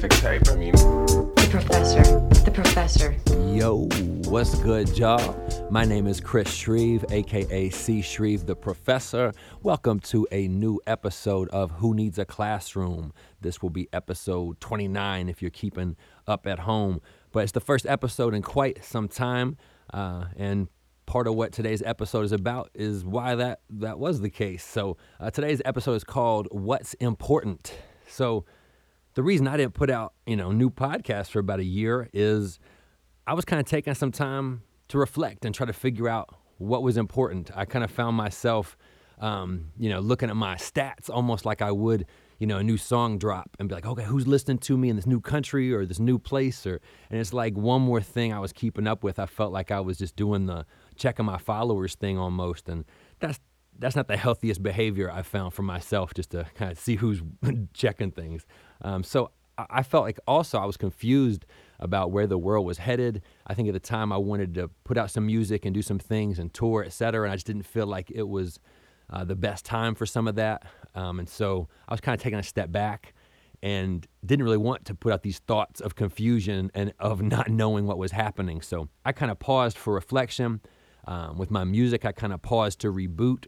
scientific type. I mean, The professor. The professor. Yo, what's good, y'all? My name is Chris Shreve, aka C. Shreve the Professor. Welcome to a new episode of Who Needs a Classroom. This will be episode 29 if you're keeping up at home. But it's the first episode in quite some time. Uh, and part of what today's episode is about is why that, that was the case. So uh, today's episode is called What's Important. So the reason I didn't put out, you know, new podcasts for about a year is I was kind of taking some time to reflect and try to figure out what was important. I kind of found myself, um, you know, looking at my stats almost like I would, you know, a new song drop and be like, okay, who's listening to me in this new country or this new place? Or and it's like one more thing I was keeping up with. I felt like I was just doing the checking my followers thing almost, and that's that's not the healthiest behavior I found for myself, just to kind of see who's checking things. Um, so I felt like also I was confused about where the world was headed. I think at the time I wanted to put out some music and do some things and tour, et cetera, and I just didn't feel like it was uh, the best time for some of that. Um, and so I was kind of taking a step back and didn't really want to put out these thoughts of confusion and of not knowing what was happening. So I kind of paused for reflection. Um, with my music, I kind of paused to reboot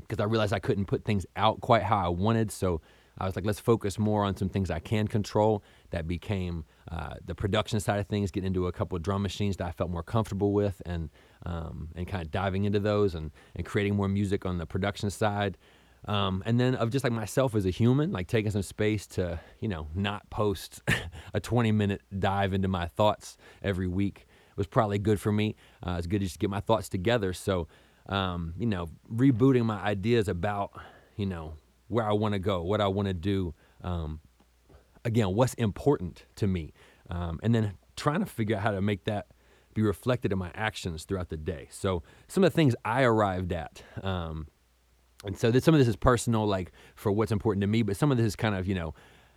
because I realized I couldn't put things out quite how I wanted. So I was like, let's focus more on some things I can control. That became uh, the production side of things, getting into a couple of drum machines that I felt more comfortable with, and um, and kind of diving into those and and creating more music on the production side. Um, and then of just like myself as a human, like taking some space to, you know, not post a 20 minute dive into my thoughts every week was probably good for me. Uh, it's good to just get my thoughts together. So, um, you know, rebooting my ideas about, you know, where I want to go, what I want to do. Um, again, what's important to me. Um, and then trying to figure out how to make that be reflected in my actions throughout the day. So, some of the things I arrived at, um, and so this, some of this is personal, like for what's important to me, but some of this is kind of, you know,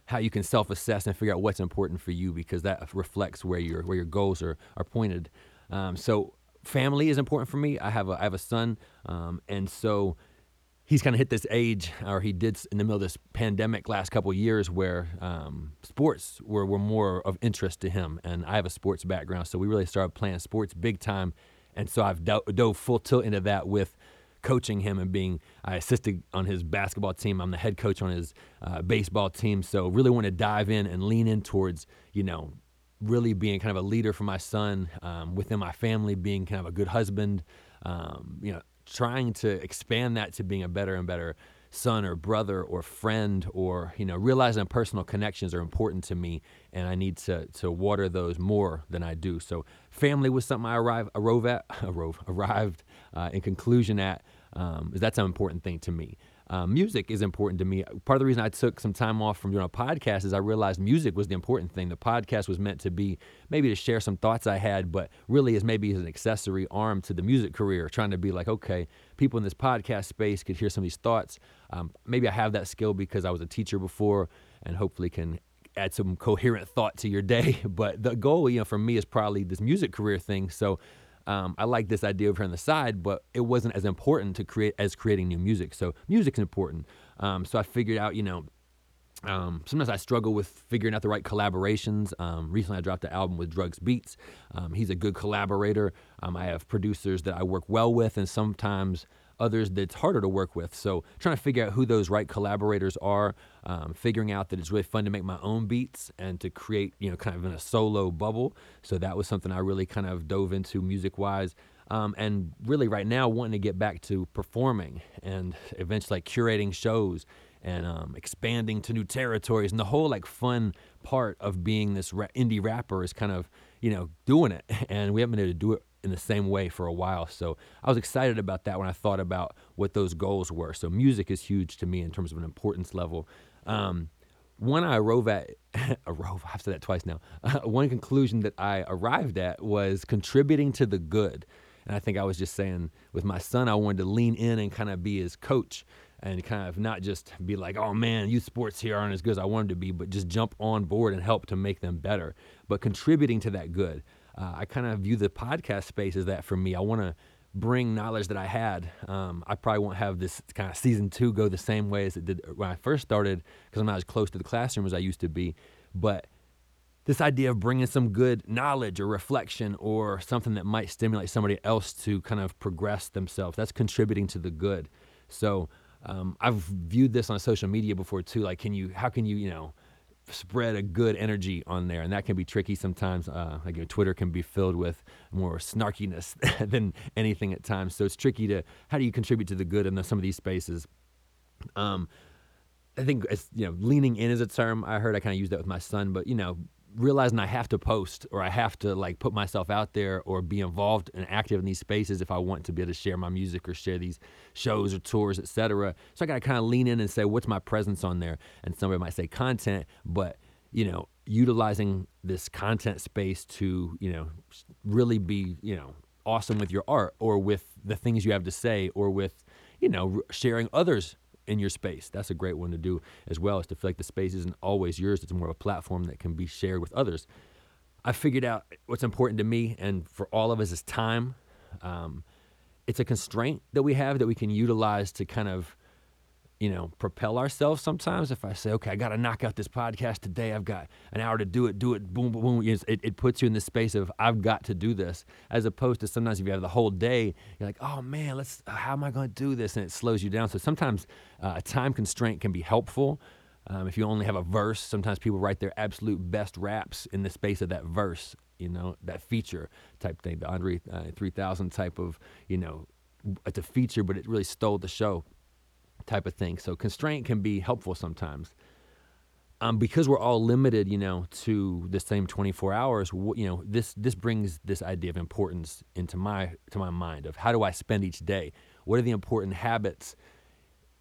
how you can self-assess and figure out what's important for you because that reflects where your where your goals are are pointed. Um, so family is important for me. I have a I have a son, um, and so he's kind of hit this age, or he did in the middle of this pandemic last couple of years, where um, sports were were more of interest to him, and I have a sports background, so we really started playing sports big time, and so I've do- dove full tilt into that with coaching him and being I assisted on his basketball team. I'm the head coach on his uh, baseball team. So really want to dive in and lean in towards you know really being kind of a leader for my son um, within my family, being kind of a good husband. Um, you know, trying to expand that to being a better and better son or brother or friend or you know realizing personal connections are important to me and I need to to water those more than I do. So family was something I arrived arrived arrived uh, in conclusion at um, is that's an important thing to me. Um, music is important to me. Part of the reason I took some time off from doing a podcast is I realized music was the important thing. The podcast was meant to be maybe to share some thoughts I had, but really is maybe as an accessory arm to the music career, trying to be like, okay, people in this podcast space could hear some of these thoughts. Um, maybe I have that skill because I was a teacher before and hopefully can add some coherent thought to your day. But the goal, you know, for me is probably this music career thing. So um, I like this idea over on the side, but it wasn't as important to create as creating new music. So music's important. Um, so I figured out, you know, um, sometimes I struggle with figuring out the right collaborations. Um, recently, I dropped an album with Drugs Beats. Um, he's a good collaborator. Um, I have producers that I work well with, and sometimes others that it's harder to work with. So trying to figure out who those right collaborators are, um, figuring out that it's really fun to make my own beats and to create, you know, kind of in a solo bubble. So that was something I really kind of dove into music wise. Um, and really right now wanting to get back to performing and eventually like curating shows and um, expanding to new territories and the whole like fun part of being this ra- indie rapper is kind of you know doing it and we haven't been able to do it in the same way for a while so i was excited about that when i thought about what those goals were so music is huge to me in terms of an importance level um, one I arrived at, arove, I've said that twice now. one conclusion that I arrived at was contributing to the good. And I think I was just saying with my son, I wanted to lean in and kind of be his coach and kind of not just be like, oh man, youth sports here aren't as good as I wanted to be, but just jump on board and help to make them better. But contributing to that good. Uh, I kind of view the podcast space as that for me. I want to bring knowledge that I had. Um, I probably won't have this kind of season two go the same way as it did when I first started because I'm not as close to the classroom as I used to be. but this idea of bringing some good knowledge or reflection or something that might stimulate somebody else to kind of progress themselves that's contributing to the good so um, i've viewed this on social media before too like can you how can you you know spread a good energy on there and that can be tricky sometimes uh, like you know, twitter can be filled with more snarkiness than anything at times so it's tricky to how do you contribute to the good in the, some of these spaces um, I think it's you know leaning in is a term I heard. I kind of use that with my son, but you know realizing I have to post or I have to like put myself out there or be involved and active in these spaces if I want to be able to share my music or share these shows or tours, etc. So I got to kind of lean in and say, what's my presence on there? And somebody might say content, but you know, utilizing this content space to you know really be you know awesome with your art or with the things you have to say or with you know sharing others in your space. That's a great one to do as well, is to feel like the space isn't always yours. It's more of a platform that can be shared with others. I figured out what's important to me and for all of us is time. Um, it's a constraint that we have that we can utilize to kind of you know, propel ourselves sometimes. If I say, okay, I got to knock out this podcast today, I've got an hour to do it, do it, boom, boom, boom. It, it puts you in the space of, I've got to do this, as opposed to sometimes if you have the whole day, you're like, oh man, let's, how am I going to do this? And it slows you down. So sometimes uh, a time constraint can be helpful. Um, if you only have a verse, sometimes people write their absolute best raps in the space of that verse, you know, that feature type thing, the Andre uh, 3000 type of, you know, it's a feature, but it really stole the show type of thing. So constraint can be helpful sometimes. Um, because we're all limited, you know, to the same 24 hours, you know, this this brings this idea of importance into my to my mind of how do I spend each day? What are the important habits?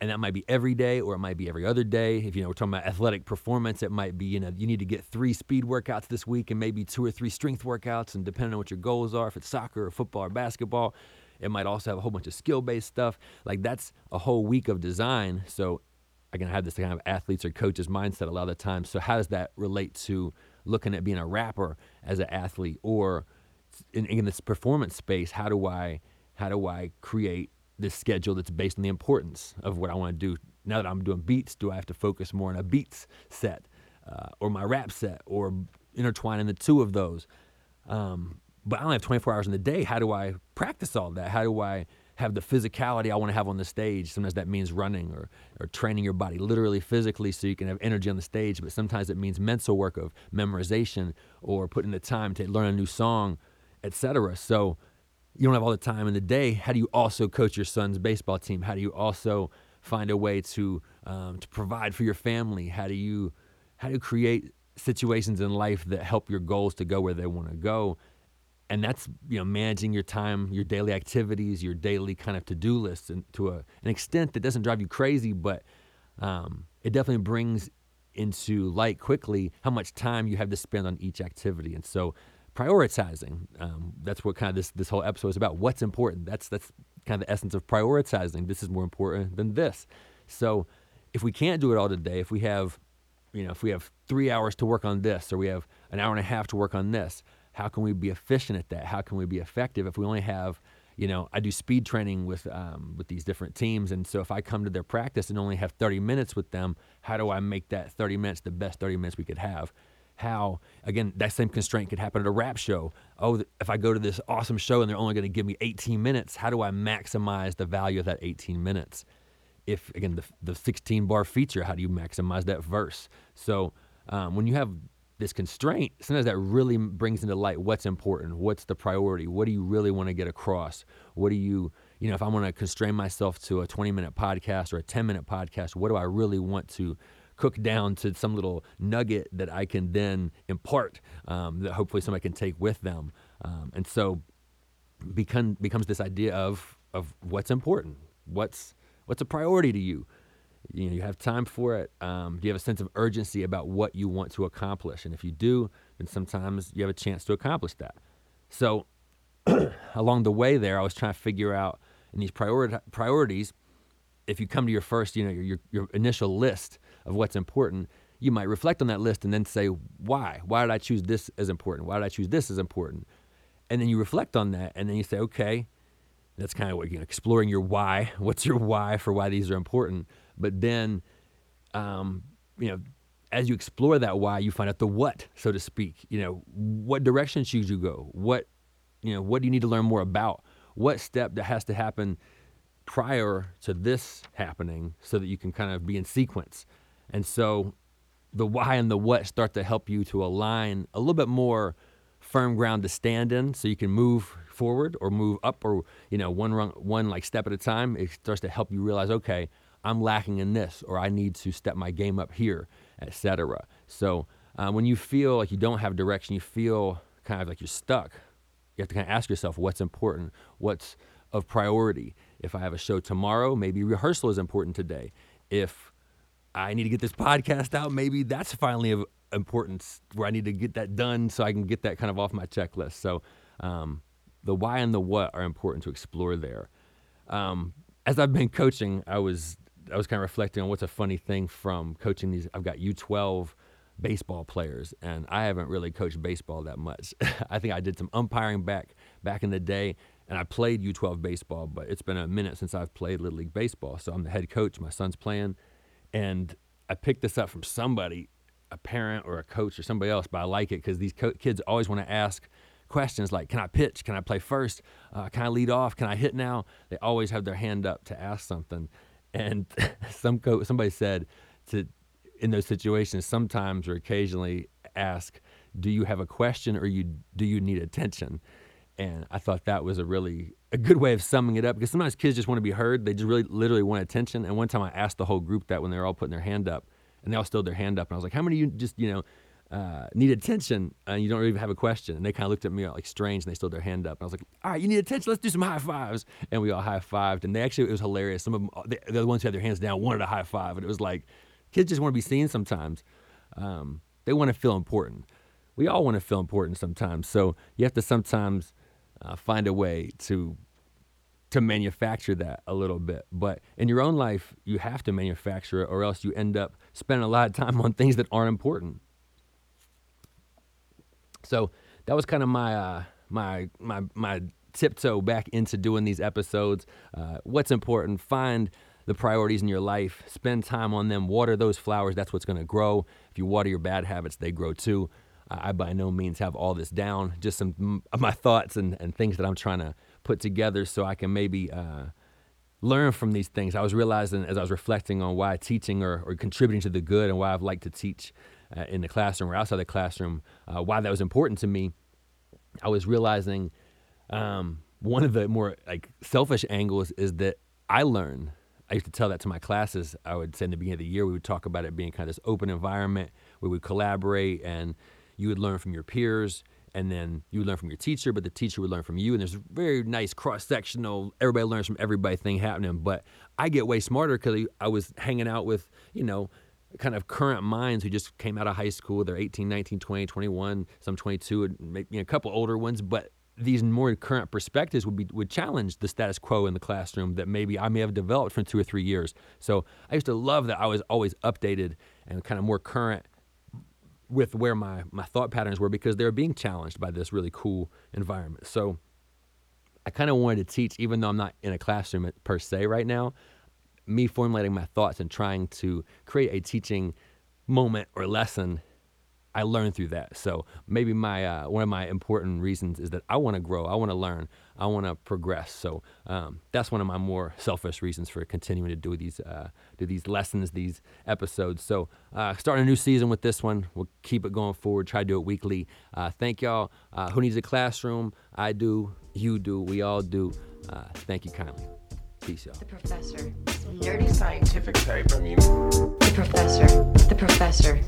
And that might be every day or it might be every other day. If you know we're talking about athletic performance, it might be, you know, you need to get three speed workouts this week and maybe two or three strength workouts, and depending on what your goals are, if it's soccer or football or basketball, it might also have a whole bunch of skill based stuff. Like that's a whole week of design. So I have this kind of athletes or coaches mindset a lot of the time. So how does that relate to looking at being a rapper as an athlete or in, in this performance space? How do I how do I create this schedule that's based on the importance of what I want to do? Now that I'm doing beats, do I have to focus more on a beats set uh, or my rap set or intertwining the two of those? Um, but I only have 24 hours in the day. How do I practice all that? How do I have the physicality I want to have on the stage? Sometimes that means running or, or training your body literally physically so you can have energy on the stage. But sometimes it means mental work of memorization or putting the time to learn a new song, etc. So you don't have all the time in the day. How do you also coach your son's baseball team? How do you also find a way to um, to provide for your family? How do you how do you create situations in life that help your goals to go where they want to go? And that's you know managing your time your daily activities your daily kind of to-do list and to a, an extent that doesn't drive you crazy but um, it definitely brings into light quickly how much time you have to spend on each activity. And so prioritizing um, that's what kind of this this whole episode is about. What's important? That's that's kind of the essence of prioritizing. This is more important than this. So if we can't do it all today if we have you know if we have three hours to work on this or we have an hour and a half to work on this how can we be efficient at that? How can we be effective if we only have, you know, I do speed training with um, with these different teams, and so if I come to their practice and only have 30 minutes with them, how do I make that 30 minutes the best 30 minutes we could have? How again that same constraint could happen at a rap show. Oh, if I go to this awesome show and they're only going to give me 18 minutes, how do I maximize the value of that 18 minutes? If again the the 16 bar feature, how do you maximize that verse? So um, when you have this constraint, sometimes that really brings into light what's important, what's the priority, what do you really want to get across? What do you, you know, if I want to constrain myself to a 20 minute podcast or a 10 minute podcast, what do I really want to cook down to some little nugget that I can then impart um, that hopefully somebody can take with them? Um, and so become, becomes this idea of, of what's important, what's, what's a priority to you you know you have time for it um, do you have a sense of urgency about what you want to accomplish? And if you do then sometimes you have a chance to accomplish that. So along the way there i was trying to figure out in these priori- priorities if you come to your first you know your, your initial list of what's important you might reflect on that list and then say why? Why did i choose this as important? Why did i choose this as important? And then you reflect on that and then you say okay that's kind of what you know exploring your why what's your why for why these are important but then, um, you know, as you explore that why, you find out the what, so to speak. You know, what direction should you go? What, you know, what do you need to learn more about? What step that has to happen prior to this happening so that you can kind of be in sequence. And so the why and the what start to help you to align a little bit more firm ground to stand in so you can move forward or move up or you know one run, one like step at a time it starts to help you realize okay i'm lacking in this or i need to step my game up here etc so uh, when you feel like you don't have direction you feel kind of like you're stuck. You have to kind of ask yourself what's important? What's of priority? If i have a show tomorrow maybe rehearsal is important today. If i need to get this podcast out maybe that's finally of importance where i need to get that done so i can get that kind of off my checklist. So um, the why and the what are important to explore there. Um, as I've been coaching, I was I was kind of reflecting on what's a funny thing from coaching these. I've got U12 baseball players, and I haven't really coached baseball that much. I think I did some umpiring back back in the day, and I played U12 baseball, but it's been a minute since I've played Little League baseball. So I'm the head coach. My son's playing, and I picked this up from somebody, a parent or a coach or somebody else. But I like it because these co- kids always want to ask questions like, can I pitch? Can I play first? Uh, can I lead off? Can I hit now? They always have their hand up to ask something. And some co- somebody said to in those situations, sometimes or occasionally ask, do you have a question or you do you need attention? And I thought that was a really a good way of summing it up because sometimes kids just want to be heard. They just really literally want attention. And one time I asked the whole group that when they were all putting their hand up, and they all still their hand up, and I was like, "How many of you just you know uh, need attention and you don't even have a question. And they kind of looked at me like strange and they still their hand up. And I was like, all right, you need attention. Let's do some high fives. And we all high fived. And they actually, it was hilarious. Some of them, they're the ones who had their hands down, wanted a high five. And it was like, kids just want to be seen sometimes. Um, they want to feel important. We all want to feel important sometimes. So you have to sometimes uh, find a way to to manufacture that a little bit. But in your own life, you have to manufacture it, or else you end up spending a lot of time on things that aren't important. So that was kind of my uh, my my my tiptoe back into doing these episodes. Uh, what's important? Find the priorities in your life. Spend time on them. Water those flowers. That's what's going to grow. If you water your bad habits, they grow too. I by no means have all this down. Just some of my thoughts and, and things that I'm trying to put together so I can maybe uh, learn from these things. I was realizing as I was reflecting on why teaching or, or contributing to the good and why I've liked to teach uh, in the classroom or outside the classroom, uh, why that was important to me, I was realizing um, one of the more like selfish angles is that I learn. I used to tell that to my classes. I would say in the beginning of the year, we would talk about it being kind of this open environment where we collaborate and you would learn from your peers and then you would learn from your teacher, but the teacher would learn from you. And there's a very nice cross sectional, everybody learns from everybody thing happening. But I get way smarter because I was hanging out with, you know, kind of current minds who just came out of high school. They're 18, 19, 20, 21, some 22, and maybe a couple older ones. But these more current perspectives would be would challenge the status quo in the classroom that maybe I may have developed from two or three years. So I used to love that I was always updated and kind of more current with where my my thought patterns were because they were being challenged by this really cool environment. So I kind of wanted to teach, even though I'm not in a classroom per se right now me formulating my thoughts and trying to create a teaching moment or lesson I learned through that. So maybe my uh, one of my important reasons is that I want to grow, I want to learn, I want to progress. So um, that's one of my more selfish reasons for continuing to do these uh, do these lessons, these episodes. So uh, starting a new season with this one, we'll keep it going forward. Try to do it weekly. Uh, thank y'all. Uh, who needs a classroom? I do. You do. We all do. Uh, thank you kindly. Peace, y'all. The professor. Nerdy scientific type. I mean, The professor. The professor.